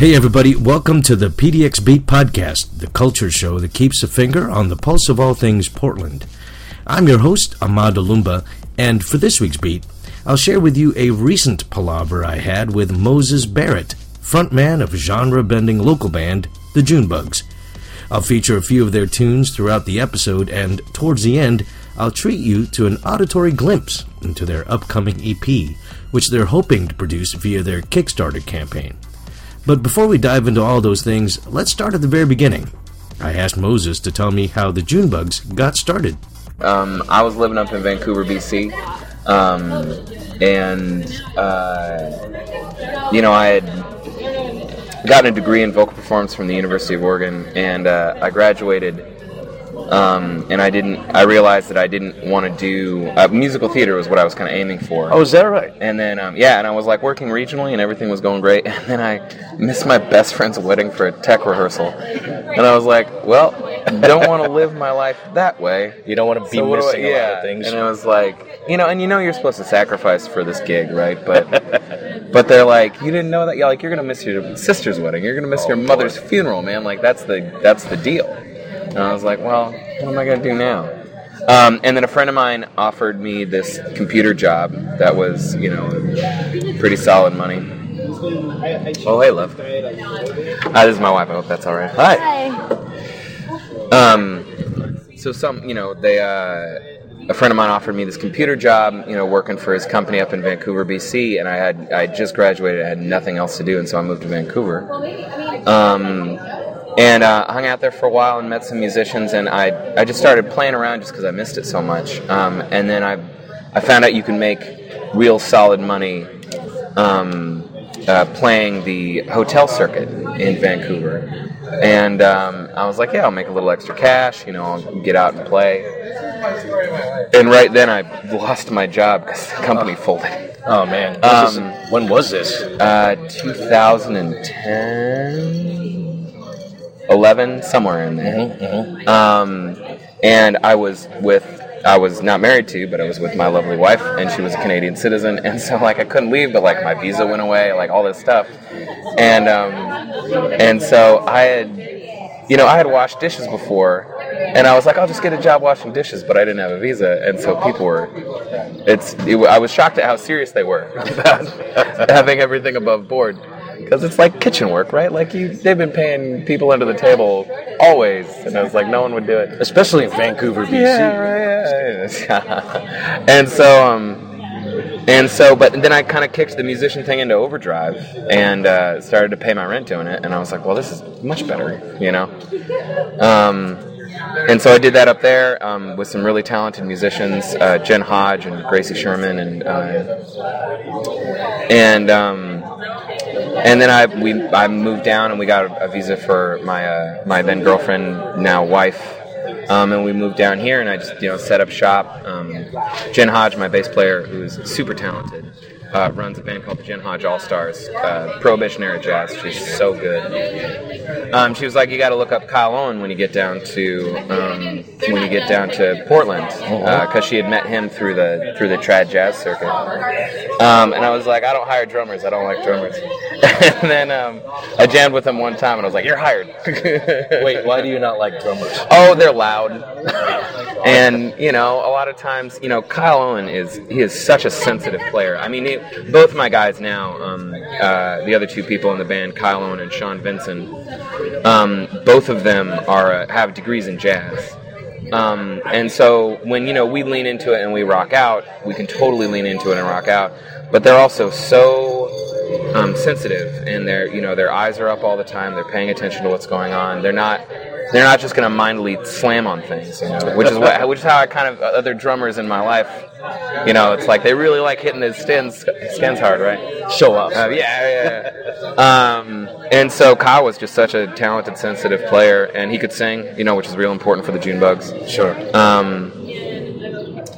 Hey, everybody, welcome to the PDX Beat Podcast, the culture show that keeps a finger on the pulse of all things Portland. I'm your host, Ahmad Alumba, and for this week's beat, I'll share with you a recent palaver I had with Moses Barrett, frontman of genre bending local band, the Junebugs. I'll feature a few of their tunes throughout the episode, and towards the end, I'll treat you to an auditory glimpse into their upcoming EP, which they're hoping to produce via their Kickstarter campaign. But before we dive into all those things, let's start at the very beginning. I asked Moses to tell me how the Junebugs got started. Um, I was living up in Vancouver, BC, um, and uh, you know I had gotten a degree in vocal performance from the University of Oregon, and uh, I graduated um, and I didn't. I realized that I didn't want to do uh, musical theater was what I was kind of aiming for. Oh, is that right? And then um, yeah, and I was like working regionally, and everything was going great. And then I missed my best friend's wedding for a tech rehearsal, and I was like, well, don't want to live my life that way. You don't want to be So what do I- missing a lot yeah. of things. And it was like, you know, and you know you're supposed to sacrifice for this gig, right? But but they're like, you didn't know that. Yeah, like you're gonna miss your sister's wedding. You're gonna miss your mother's funeral, man. Like that's the that's the deal. And I was like, well, what am I gonna do now? Um, and then a friend of mine offered me this computer job that was, you know, pretty solid money. Oh, hey, love. Uh, this is my wife. I hope that's all right. Hi. Um, so some, you know, they, uh, a friend of mine offered me this computer job, you know, working for his company up in Vancouver, BC, and I had, I had just graduated, I had nothing else to do, and so I moved to Vancouver. Um, and uh, hung out there for a while and met some musicians, and I, I just started playing around just because I missed it so much. Um, and then I, I found out you can make real solid money um, uh, playing the hotel circuit in Vancouver. And um, I was like, yeah, I'll make a little extra cash, you know, I'll get out and play. And right then I lost my job because the company folded. Oh man, This Um, when was this? Uh, 2010, 11, somewhere in there. Um, and I was with, I was not married to, but I was with my lovely wife, and she was a Canadian citizen, and so like I couldn't leave, but like my visa went away, like all this stuff, and um, and so I had, you know, I had washed dishes before, and I was like, I'll just get a job washing dishes, but I didn't have a visa, and so people were, it's, it, I was shocked at how serious they were about having everything above board. Because it's like kitchen work, right? Like you, they've been paying people under the table always, and I was like, no one would do it. Especially in Vancouver, BC. Yeah, right. Yeah. and so, um, and so, but then I kind of kicked the musician thing into overdrive and uh, started to pay my rent doing it. And I was like, well, this is much better, you know. Um, and so I did that up there um, with some really talented musicians, uh, Jen Hodge and Gracie Sherman, and uh, and um, and then I we I moved down and we got a, visa for my uh, my then girlfriend now wife. Um, and we moved down here, and I just you know set up shop. Um, Jen Hodge, my bass player, who's super talented, uh, runs a band called the Jen Hodge All Stars, uh, Prohibition era jazz. She's so good. Um, she was like, you got to look up Kyle Owen when you get down to um, when you get down to Portland, because she had met him through the through the trad jazz circuit. Um, and I was like, I don't hire drummers. I don't like drummers. and then um, I jammed with him one time, and I was like, you're hired. Wait, why do you not like drummers? Oh, they're loud. and, you know, a lot of times, you know, Kyle Owen is, he is such a sensitive player. I mean, both my guys now, um, uh, the other two people in the band, Kyle Owen and Sean Vinson, um, both of them are, uh, have degrees in jazz. Um, and so when, you know, we lean into it and we rock out, we can totally lean into it and rock out. But they're also so um, sensitive, and their you know their eyes are up all the time. They're paying attention to what's going on. They're not they're not just going to mindly slam on things, you know, which is what which is how I kind of other drummers in my life. You know, it's like they really like hitting the skins skins hard, right? Show up. Uh, yeah, yeah. yeah. Um, and so Kyle was just such a talented, sensitive player, and he could sing, you know, which is real important for the Junebugs. Sure. Um,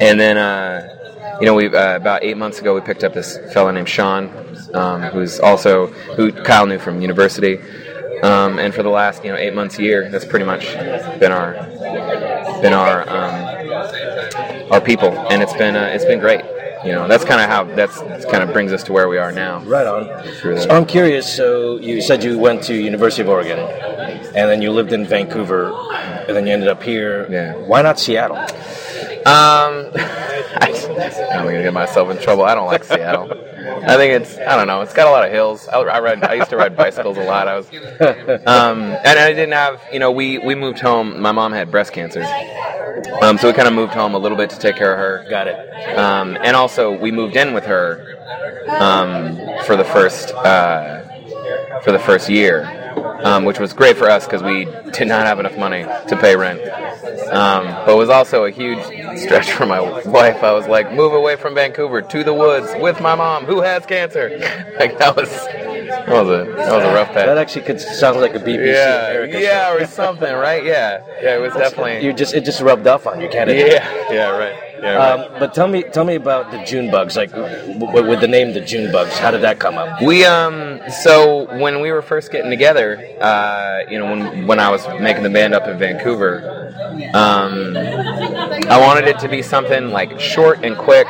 and then, uh, you know, we uh, about eight months ago we picked up this fellow named Sean, um, who's also who Kyle knew from university. Um, and for the last, you know, eight months, year, that's pretty much been our been our um, our people, and it's been uh, it's been great. you know, that's kind of how that's kind of brings us to where we are now. Right on. So I'm curious. So you said you went to University of Oregon, and then you lived in Vancouver, and then you ended up here. Yeah. Why not Seattle? Um, I, I'm gonna get myself in trouble. I don't like Seattle. I think it's I don't know. It's got a lot of hills. I, I ride. I used to ride bicycles a lot. I was, um, and I didn't have. You know, we we moved home. My mom had breast cancer, um, so we kind of moved home a little bit to take care of her. Got it. Um, and also we moved in with her um, for the first uh, for the first year, um, which was great for us because we did not have enough money to pay rent. Um, but was also a huge stretch for my wife. I was like, move away from Vancouver to the woods with my mom, who has cancer. like that was that was a that was a rough patch. That actually could sound like a BBC yeah, yeah, or something, right? Yeah, yeah. It was definitely. You just it just rubbed off on you, kind of. yeah, yeah, right. Yeah, right. Um, but tell me, tell me about the June bugs. Like, w- w- with the name the June bugs, how did that come up? We um so when we were first getting together, uh, you know, when when I was making the band up in Vancouver, um, I wanted it to be something like short and quick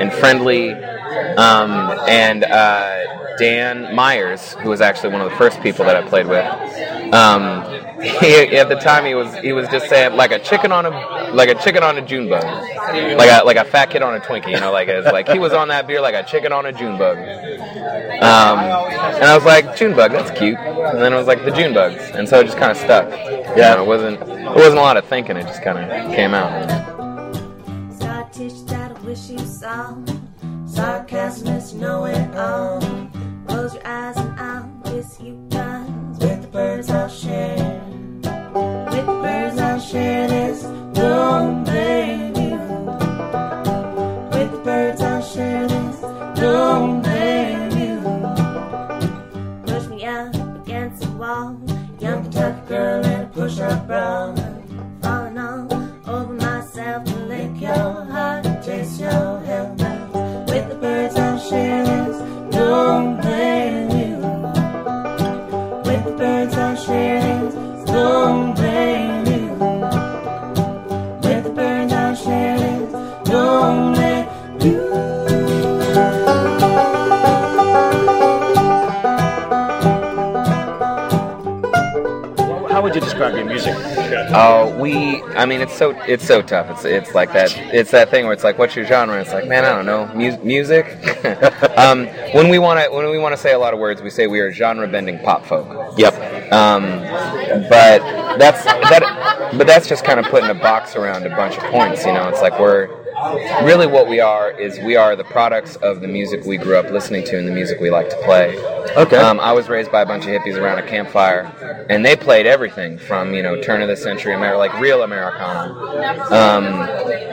and friendly, um, and uh, Dan Myers, who was actually one of the first people that I played with, um, he, at the time he was he was just saying like a chicken on a like a chicken on a June bug, like a like a fat kid on a Twinkie, you know, like it's like he was on that beer like a chicken on a June bug. Um, and I was like, June bug, that's cute. And then it was like the June bugs, and so it just kind of stuck. Yeah, it wasn't it wasn't a lot of thinking; it just kind of came out. Sawtish that I wish you saw. Sarcasm is know it all. Close your eyes and I'll kiss you guys. With the birds I'll share. With the birds I'll share this. Don't blame you. With the birds I'll share this. Don't blame you. Push me up against the wall. Young Kentucky girl in a push-up bra. Falling all over myself to lick your heart, taste your I mean, it's so it's so tough. It's it's like that. It's that thing where it's like, what's your genre? It's like, man, I don't know, mu- music. um, when we want to when we want to say a lot of words, we say we are genre bending pop folk. Yep. Um, but that's that. But that's just kind of putting a box around a bunch of points. You know, it's like we're really what we are is we are the products of the music we grew up listening to and the music we like to play. Okay. Um, I was raised by a bunch of hippies around a campfire, and they played everything from you know turn of the century Amer- like real Americana, um,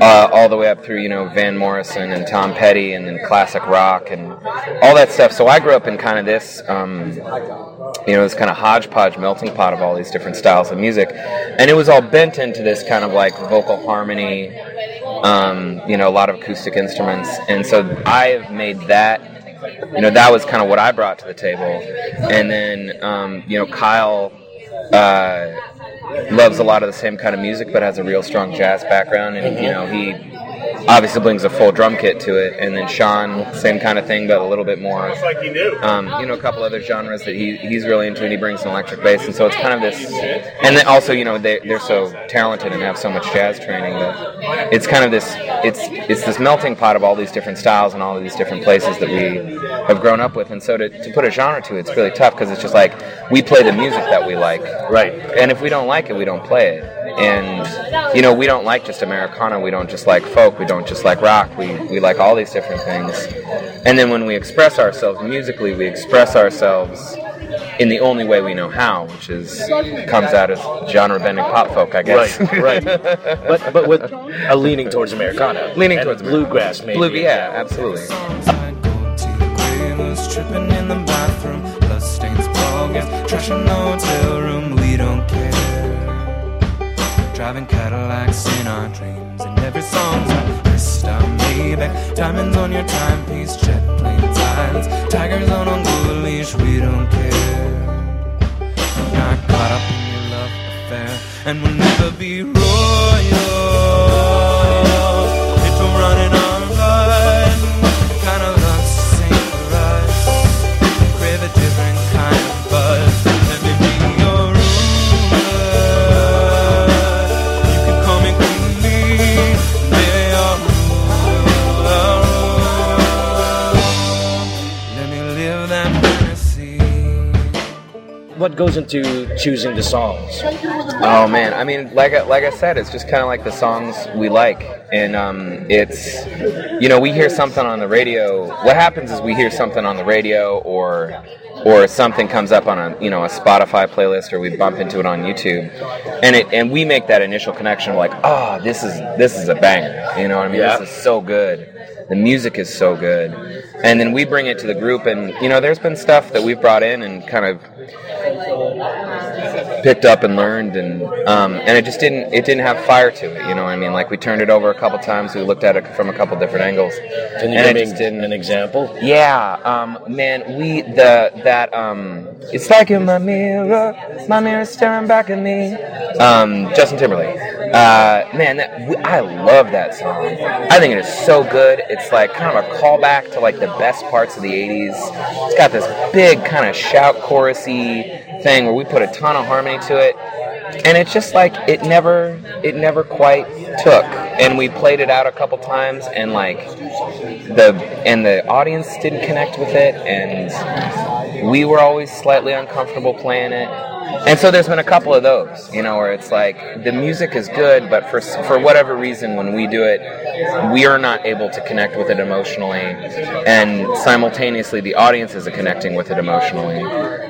uh, all the way up through you know Van Morrison and Tom Petty, and then classic rock and all that stuff. So I grew up in kind of this. Um, you know, this kind of hodgepodge melting pot of all these different styles of music, and it was all bent into this kind of like vocal harmony, um, you know, a lot of acoustic instruments, and so I've made that. You know, that was kind of what I brought to the table, and then um, you know, Kyle uh, loves a lot of the same kind of music, but has a real strong jazz background, and you know, he obviously brings a full drum kit to it, and then Sean, same kind of thing, but a little bit more. Um, you know, a couple other genres that he, he's really into, and he brings an electric bass, and so it's kind of this. And then also, you know, they, they're so talented and have so much jazz training that it's kind of this. It's it's this melting pot of all these different styles and all of these different places that we have grown up with, and so to, to put a genre to it, it's really tough because it's just like we play the music that we like, Right. and if we don't like it, we don't play it. And you know, we don't like just Americana. We don't just like folk. We don't just like rock. We we like all these different things. And then when we express ourselves musically, we express ourselves in the only way we know how, which is comes out as genre bending pop folk, I guess. Right, right. but but with a leaning towards Americana, Leaning and towards bluegrass, maybe. Blue, yeah, absolutely. I'd go to the Quavers, tripping in the bathroom, blood stains, ball trash in the hotel room. We don't care. Driving Cadillacs in our dreams, and every song's a Krista Maybach. Diamonds on your timepiece, jet planes, islands, tigers on a gold leash. We don't care. Not caught up in your love affair, and we'll never be royal. What goes into choosing the songs? Oh man, I mean, like I, like I said, it's just kind of like the songs we like, and um, it's you know we hear something on the radio. What happens is we hear something on the radio, or or something comes up on a you know a Spotify playlist, or we bump into it on YouTube, and it and we make that initial connection. Like, oh, this is this is a banger. You know what I mean? Yeah. This is so good. The music is so good, and then we bring it to the group, and you know, there's been stuff that we've brought in and kind of picked up and learned and um, and it just didn't it didn't have fire to it you know what I mean? Like we turned it over a couple times we looked at it from a couple different angles. Can you and give it just me didn't an example? yeah um, man we the that um, it's like in my mirror my mirror staring back at me. Um, Justin Timberlake uh, man that, I love that song. I think it is so good. It's like kind of a callback to like the best parts of the 80s it's got this big kind of shout chorusy thing where we put a ton of harmony to it. And it's just like it never it never quite took. And we played it out a couple times and like the and the audience didn't connect with it. And we were always slightly uncomfortable playing it. And so there's been a couple of those you know where it's like the music is good but for for whatever reason when we do it we are not able to connect with it emotionally. And simultaneously the audience isn't connecting with it emotionally.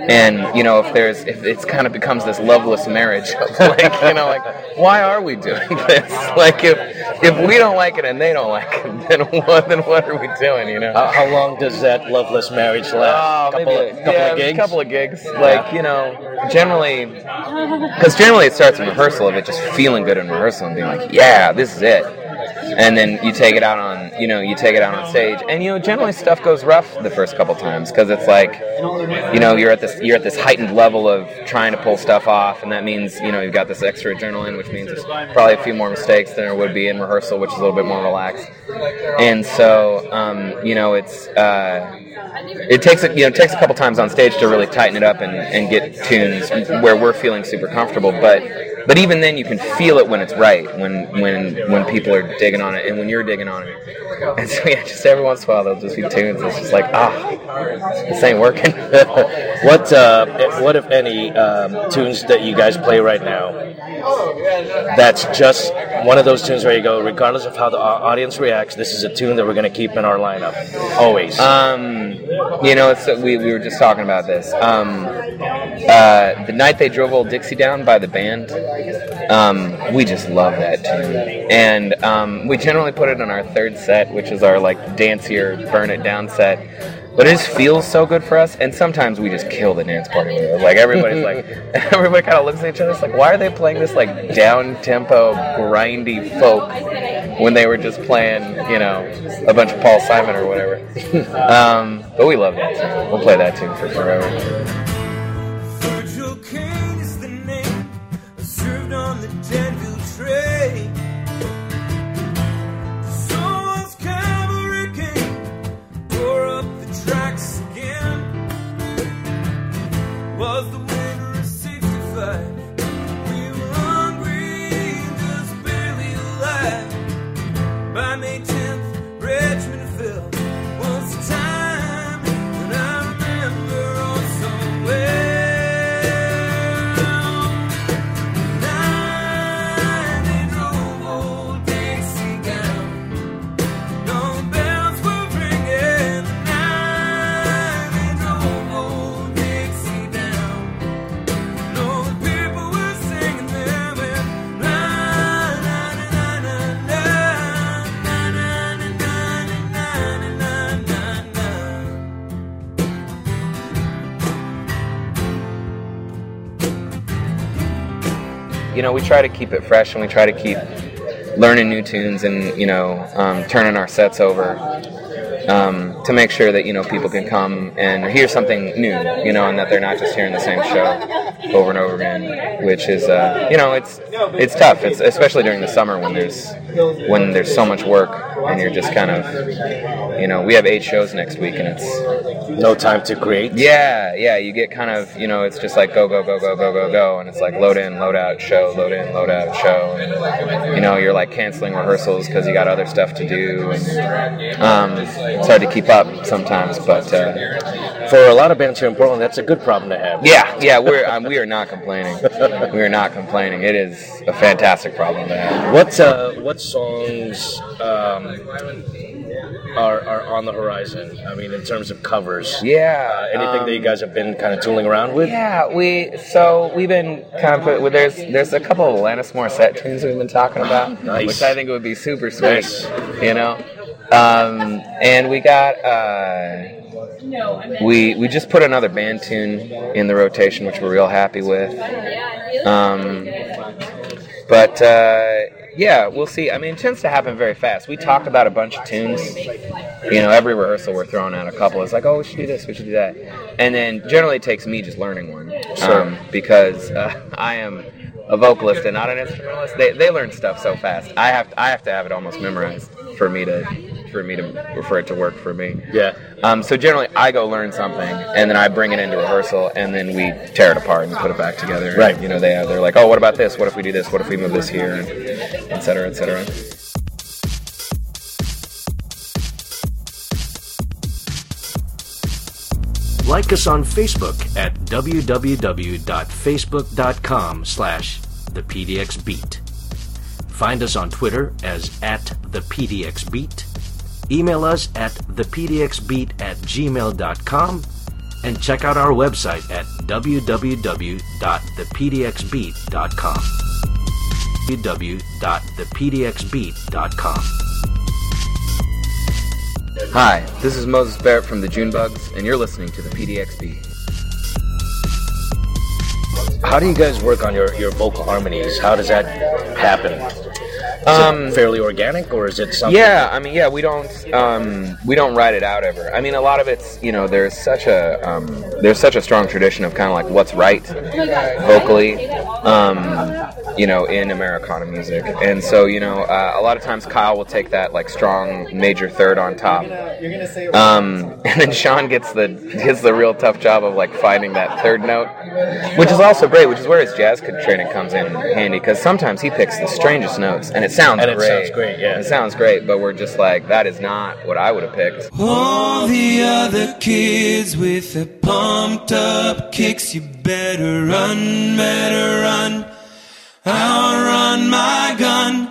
And you know if there's if it's kind of becomes this loveless marriage of like you know like why are we doing this? Like if if we don't like it and they don't like it then what then what are we doing you know? How, how long does that loveless marriage last? Oh, couple, maybe of, couple yeah, of gigs. couple of gigs. Like you know, generally, because generally it starts in rehearsal of it just feeling good in rehearsal and being like, yeah, this is it. And then you take it out on, you know, you take it out on stage, and you know, generally stuff goes rough the first couple times because it's like, you know, you're at this, you're at this heightened level of trying to pull stuff off, and that means, you know, you've got this extra adrenaline, which means there's probably a few more mistakes than there would be in rehearsal, which is a little bit more relaxed. And so, um, you know, it's. Uh, it takes a, you know takes a couple times on stage to really tighten it up and, and get tunes where we're feeling super comfortable but but even then you can feel it when it's right when when when people are digging on it and when you're digging on it and so yeah just every once in a while there'll just be tunes that's just like ah this ain't working What uh, if- what if any um, tunes that you guys play right now? That's just one of those tunes where you go, regardless of how the audience reacts, this is a tune that we're going to keep in our lineup always. Um, you know, it's, we, we were just talking about this. Um, uh, the night they drove Old Dixie down by the band, um, we just love that tune, and um, we generally put it in our third set, which is our like dancier burn it down set. But it just feels so good for us, and sometimes we just kill the dance party with it. Like everybody's like, everybody kind of looks at each other. It's like, why are they playing this like down tempo, grindy folk when they were just playing, you know, a bunch of Paul Simon or whatever. um, but we love that tune. We'll play that tune for forever pretend you trade. You know, we try to keep it fresh and we try to keep learning new tunes and, you know, um, turning our sets over um, to make sure that, you know, people can come and hear something new, you know, and that they're not just hearing the same show over and over again, which is, uh, you know, it's it's tough. It's especially during the summer when there's when there's so much work and you're just kind of, you know, we have eight shows next week and it's no time to create. yeah, yeah, you get kind of, you know, it's just like go, go, go, go, go, go, go, and it's like load in, load out, show, load in, load out, show, and you know, you're like canceling rehearsals because you got other stuff to do, and um, it's hard to keep up sometimes. But uh, For a lot of bands here in Portland, that's a good problem to have. yeah, yeah, we're um, we are not complaining. We are not complaining. It is a fantastic problem to have. What uh, what songs um, are, are on the horizon? I mean, in terms of covers. Yeah, Uh, anything um, that you guys have been kind of tooling around with? Yeah, we so we've been kind of put, there's there's a couple of Alanis Morissette tunes we've been talking about, Nice. which I think would be super sweet. Nice. You know, um, and we got uh, we we just put another band tune in the rotation, which we're real happy with. Um, but uh, yeah, we'll see. I mean, it tends to happen very fast. We talk about a bunch of tunes. You know, every rehearsal we're throwing out a couple. It's like, oh, we should do this, we should do that, and then generally it takes me just learning one, um, because uh, I am a vocalist and not an instrumentalist. They, they learn stuff so fast. I have to, I have to have it almost memorized for me to for me to for it to work for me. Yeah. Um, so generally, I go learn something, and then I bring it into rehearsal, and then we tear it apart and put it back together. Right. You know, they they're like, oh, what about this? What if we do this? What if we move this here? And et cetera, et cetera. Like us on Facebook at www.facebook.com slash the PDX Beat. Find us on Twitter as at the PDX Beat. Email us at thepdxbeat at gmail.com and check out our website at www.thepdxbeat.com. www.thepdxbeat.com. Hi, this is Moses Barrett from the June Bugs, and you're listening to the PDXB. How do you guys work on your, your vocal harmonies? How does that happen? Is Um, it fairly organic, or is it something? Yeah, I mean, yeah, we don't um, we don't write it out ever. I mean, a lot of it's you know there's such a um, there's such a strong tradition of kind of like what's right vocally, um, you know, in Americana music, and so you know uh, a lot of times Kyle will take that like strong major third on top, um, and then Sean gets the gets the real tough job of like finding that third note, which is also great, which is where his jazz training comes in handy because sometimes he picks the strangest notes and it sounds And it great. sounds great, yeah. It sounds great, but we're just like that is not what I would have picked. All the other kids with the pumped up kicks, you better run, better run. I'll run my gun.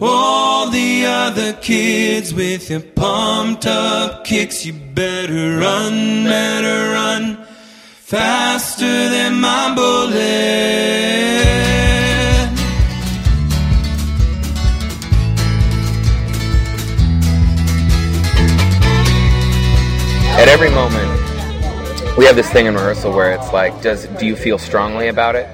All the other kids with the pumped up kicks, you better run, better run. Faster than my bullet. At every moment, we have this thing in rehearsal where it's like, does do you feel strongly about it?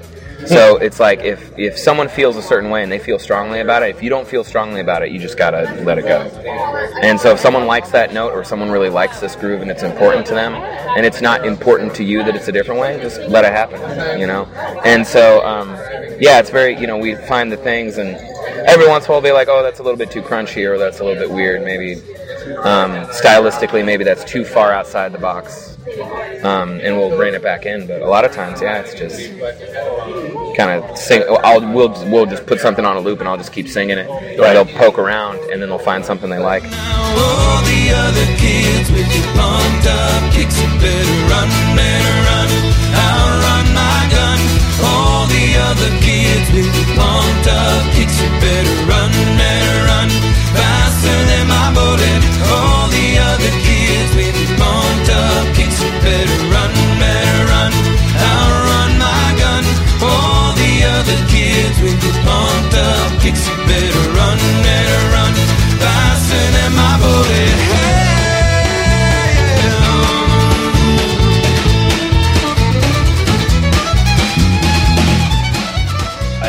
So it's like if if someone feels a certain way and they feel strongly about it, if you don't feel strongly about it, you just gotta let it go. And so if someone likes that note or someone really likes this groove and it's important to them, and it's not important to you that it's a different way, just let it happen, you know. And so um, yeah, it's very you know we find the things and every once in a while we'll be like, oh that's a little bit too crunchy or that's a little bit weird, maybe um, stylistically maybe that's too far outside the box. Um, and we'll rein it back in, but a lot of times, yeah, it's just kind of sing. I'll we'll we'll just put something on a loop and I'll just keep singing it. Or they'll poke around and then they'll find something they like. Now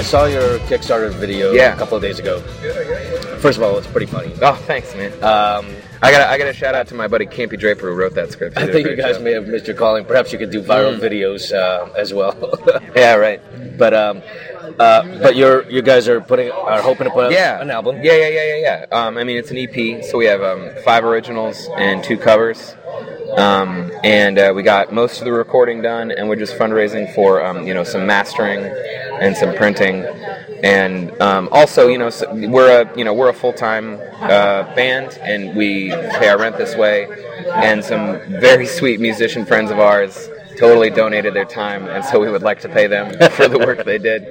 saw your Kickstarter video Yeah. a couple of days ago. First of all, it's pretty funny. Oh, thanks, man. Um, I got I got a shout out to my buddy Campy Draper who wrote that script. He I think you guys job. may have missed your calling. Perhaps you could do viral Mm. videos uh, as well. Yeah, right. but um, uh, but you're you guys are putting are hoping to put Yeah, an album. Yeah, yeah, yeah, yeah, yeah. Um, I mean, it's an EP, so we have um, five originals and two covers. Um, and uh, we got most of the recording done, and we're just fundraising for um, you know some mastering and some printing, and um, also you know so we're a you know we're a full time uh, band, and we pay our rent this way, and some very sweet musician friends of ours totally donated their time, and so we would like to pay them for the work they did.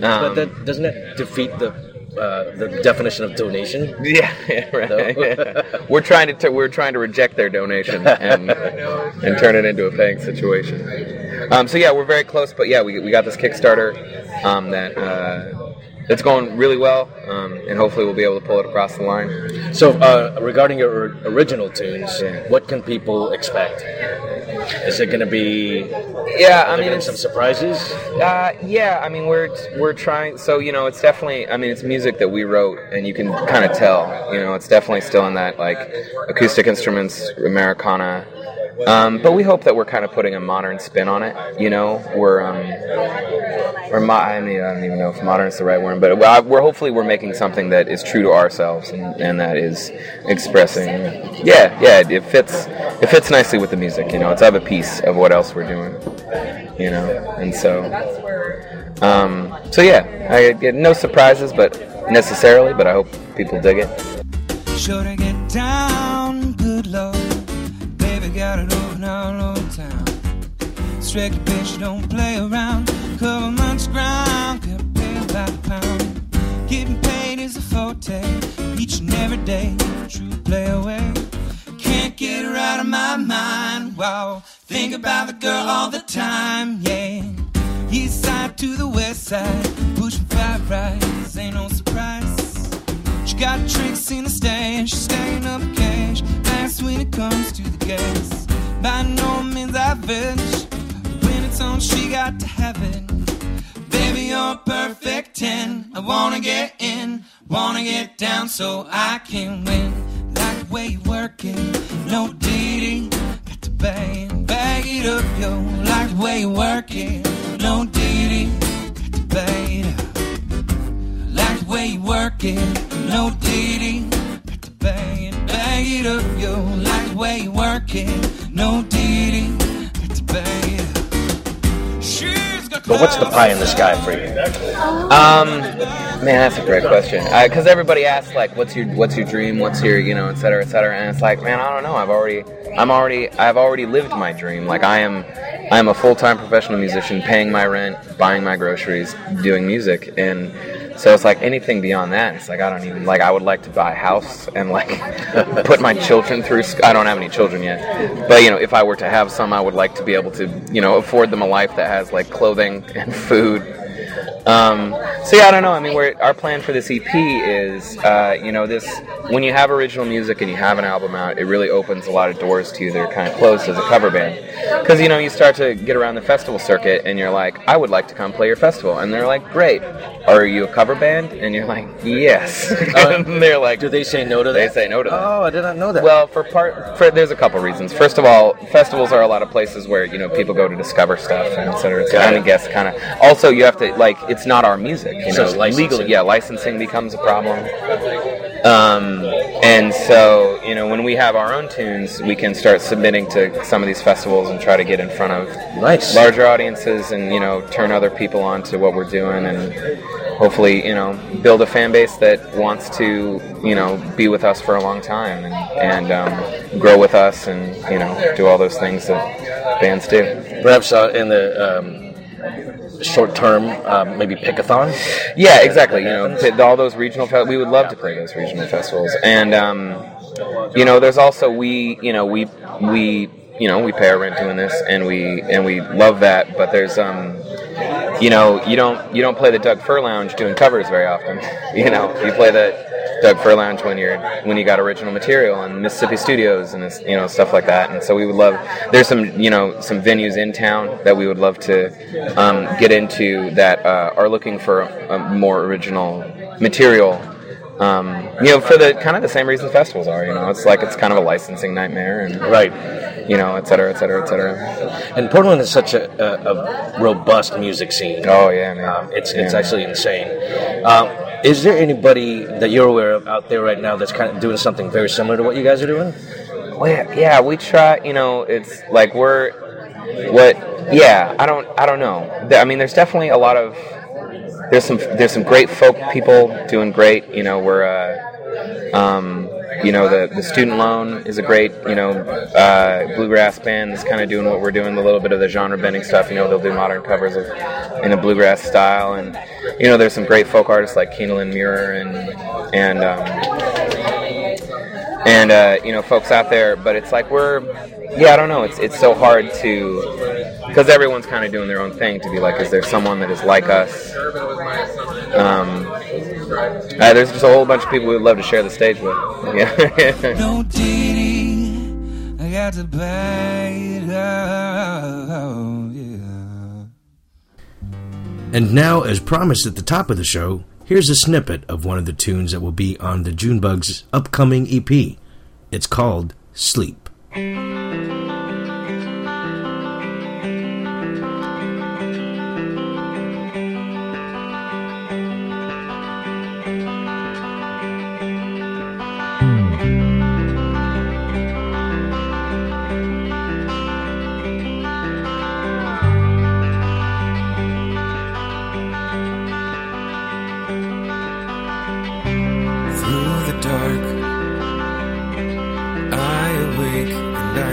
but Um, that doesn't that defeat the uh, the definition of donation? Yeah, yeah, right. we're trying to t- we're trying to reject their donation and and turn it into a paying situation. Um, so yeah, we're very close, but yeah, we, we got this Kickstarter um, that uh, it's going really well, um, and hopefully we'll be able to pull it across the line. So, uh, regarding your original tunes, Yeah. what can people expect? Is it going to be? Yeah, I mean, going to be it's, some surprises? Uh, yeah, I mean we're we're trying. So you know, it's definitely. I mean, it's music that we wrote, and you can kind of tell. You know, it's definitely still in that like acoustic instruments, Americana. Um, but we hope that we're kind of putting a modern spin on it. You know, we're um, we're mo- I mean I don't even know if modern is the right word, but we're hopefully we're making something that is true to ourselves and, and that is expressing. Yeah, yeah, it fits it fits nicely with the music. You know, it's of a piece of what else we're doing. You know, and so. Um, so yeah, I get no surprises, but necessarily, but I hope people dig it. Strictly bitch, don't play around. Cover much ground, could pay by the pound. Getting paid is a forte, each and every day. True play away. Can't get her out of my mind. Wow, think about the girl all the time, yeah. East side to the west side, pushing five rides, ain't no surprise. She got tricks in the stash, she's staying up cash. Fast when it comes to the gas. By no means average. When on, she got to have it. Baby, you're perfect 10. I wanna get in, wanna get down so I can win. Like the way you work it, no DD. Got to bang, bag it up, yo. Like the way you work it, no DD. Got to bang it up. Like the way you work it, no DD. Got to bang it, bang it up, yo. Like the way you work it, no DD. Got to bang But what's the pie in the sky for you? Um, man, that's a great question. Because everybody asks like, "What's your What's your dream? What's your you know, et cetera, et cetera?" And it's like, man, I don't know. I've already, I'm already, I've already lived my dream. Like I am, I am a full time professional musician, paying my rent, buying my groceries, doing music, and so it's like anything beyond that. It's like I don't even like. I would like to buy a house and like put my children through. sc- I don't have any children yet, but you know, if I were to have some, I would like to be able to you know afford them a life that has like clothing and food um, so yeah, I don't know. I mean, we're, our plan for this EP is, uh, you know, this when you have original music and you have an album out, it really opens a lot of doors to you that are kind of closed as a cover band. Because you know, you start to get around the festival circuit, and you're like, I would like to come play your festival, and they're like, Great. Are you a cover band? And you're like, Yes. and they're like, Do they say no to They say no to that. Oh, I did not know that. Well, for part, for, there's a couple reasons. First of all, festivals are a lot of places where you know people go to discover stuff and et cetera, et cetera. And I guess kind of. Also, you have to like it's not our music. You know, licensing. legally, yeah, licensing becomes a problem. Um, and so you know, when we have our own tunes, we can start submitting to some of these festivals and try to get in front of Nice. larger audiences and you know turn other people on to what we're doing and hopefully you know build a fan base that wants to you know be with us for a long time and, and um, grow with us and you know do all those things that bands do Perhaps uh, in the um, short term, um, maybe Pickathon. yeah exactly you know all those regional fe- we would love to play those regional festivals and um, you know there's also we you know we we you know we pay our rent doing this and we and we love that but there's um you know you don't you don't play the Doug Fur Lounge doing covers very often you know you play the Doug Fur Lounge when you're when you got original material and Mississippi Studios and you know stuff like that and so we would love there's some you know some venues in town that we would love to um, get into that uh, are looking for more original material um, you know, for the kind of the same reason festivals are. You know, it's like it's kind of a licensing nightmare, and Right. you know, et cetera, et cetera, et cetera. And Portland is such a, a, a robust music scene. Oh yeah, man. Um, it's it's Yeah. actually insane. Um, is there anybody that you're aware of out there right now that's kind of doing something very similar to what you guys are doing? Well, yeah, we try. You know, it's like we're what. Yeah, I don't. I don't know. I mean, there's definitely a lot of there's some there's some great folk people doing great. You know, we're uh, um, you know the the student loan is a great you know uh, bluegrass band that's kind of doing what we're doing a little bit of the genre bending stuff. You know, they'll do modern covers of in a bluegrass style, and you know there's some great folk artists like Keeneland Muir and and um, and uh, you know folks out there. But it's like we're yeah I don't know. It's it's so hard to because everyone's kind of doing their own thing to be like, is there someone that is like us? Um, uh, there's just a whole bunch of people we'd love to share the stage with. Yeah. No Diddy, I got to pay it out, yeah. And now, as promised at the top of the show, here's a snippet of one of the tunes that will be on the Junebugs' upcoming EP. It's called Sleep.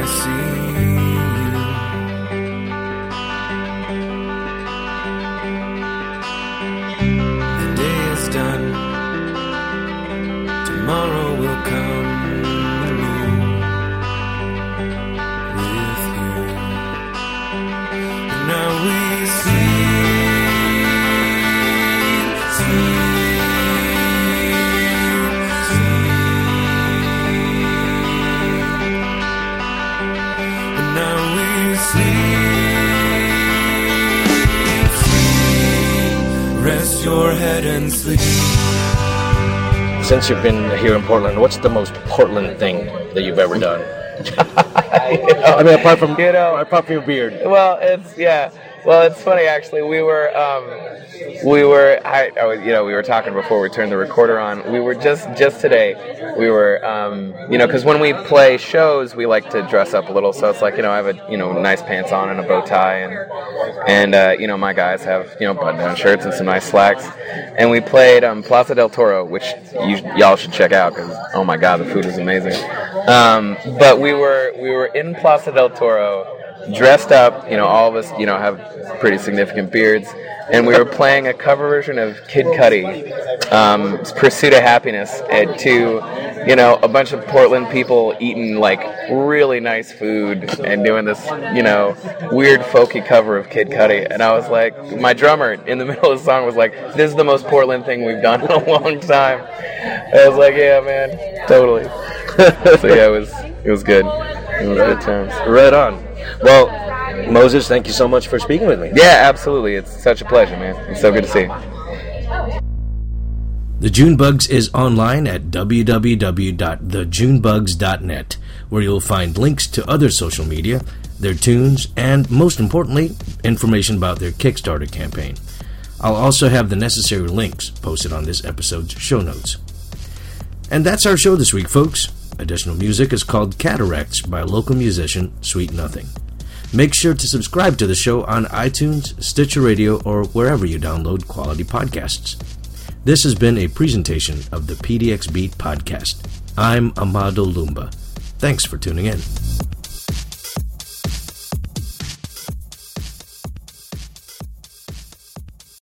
See Since you've been here in Portland, what's the most Portland thing that you've ever done? I mean, apart from You know- apart from your beard. well, it's yeah. Well, it's funny actually. We were um, we were I, I was, you know we were talking before we turned the recorder on. We were just just today. We were um, you know because when we play shows we like to dress up a little. So it's like you know I have a you know nice pants on and a bow tie and and uh, you know my guys have you know button down shirts and some nice slacks. And we played um, Plaza del Toro, which you, y'all should check out because oh my god the food is amazing. Um, but we were we were in Plaza del Toro dressed up, you know, all of us, you know, have pretty significant beards, and we were playing a cover version of Kid Cudi, um, "Pursuit of Happiness," and to, you know, a bunch of Portland people eating like really nice food and doing this, you know, weird folky cover of Kid Cudi, and I was like, my drummer in the middle of the song was like, "This is the most Portland thing we've done in a long time." I was like, "Yeah, man, totally." so yeah, it was it was good. It was good times. Right on. Well, Moses, thank you so much for speaking with me. Yeah, absolutely. It's such a pleasure, man. It's so good to see you. The June Bugs is online at www.thejunebugs.net, where you'll find links to other social media, their tunes, and most importantly, information about their Kickstarter campaign. I'll also have the necessary links posted on this episode's show notes. And that's our show this week, folks. Additional music is called Cataracts by local musician Sweet Nothing. Make sure to subscribe to the show on iTunes, Stitcher Radio, or wherever you download quality podcasts. This has been a presentation of the PDX Beat podcast. I'm Amado Lumba. Thanks for tuning in.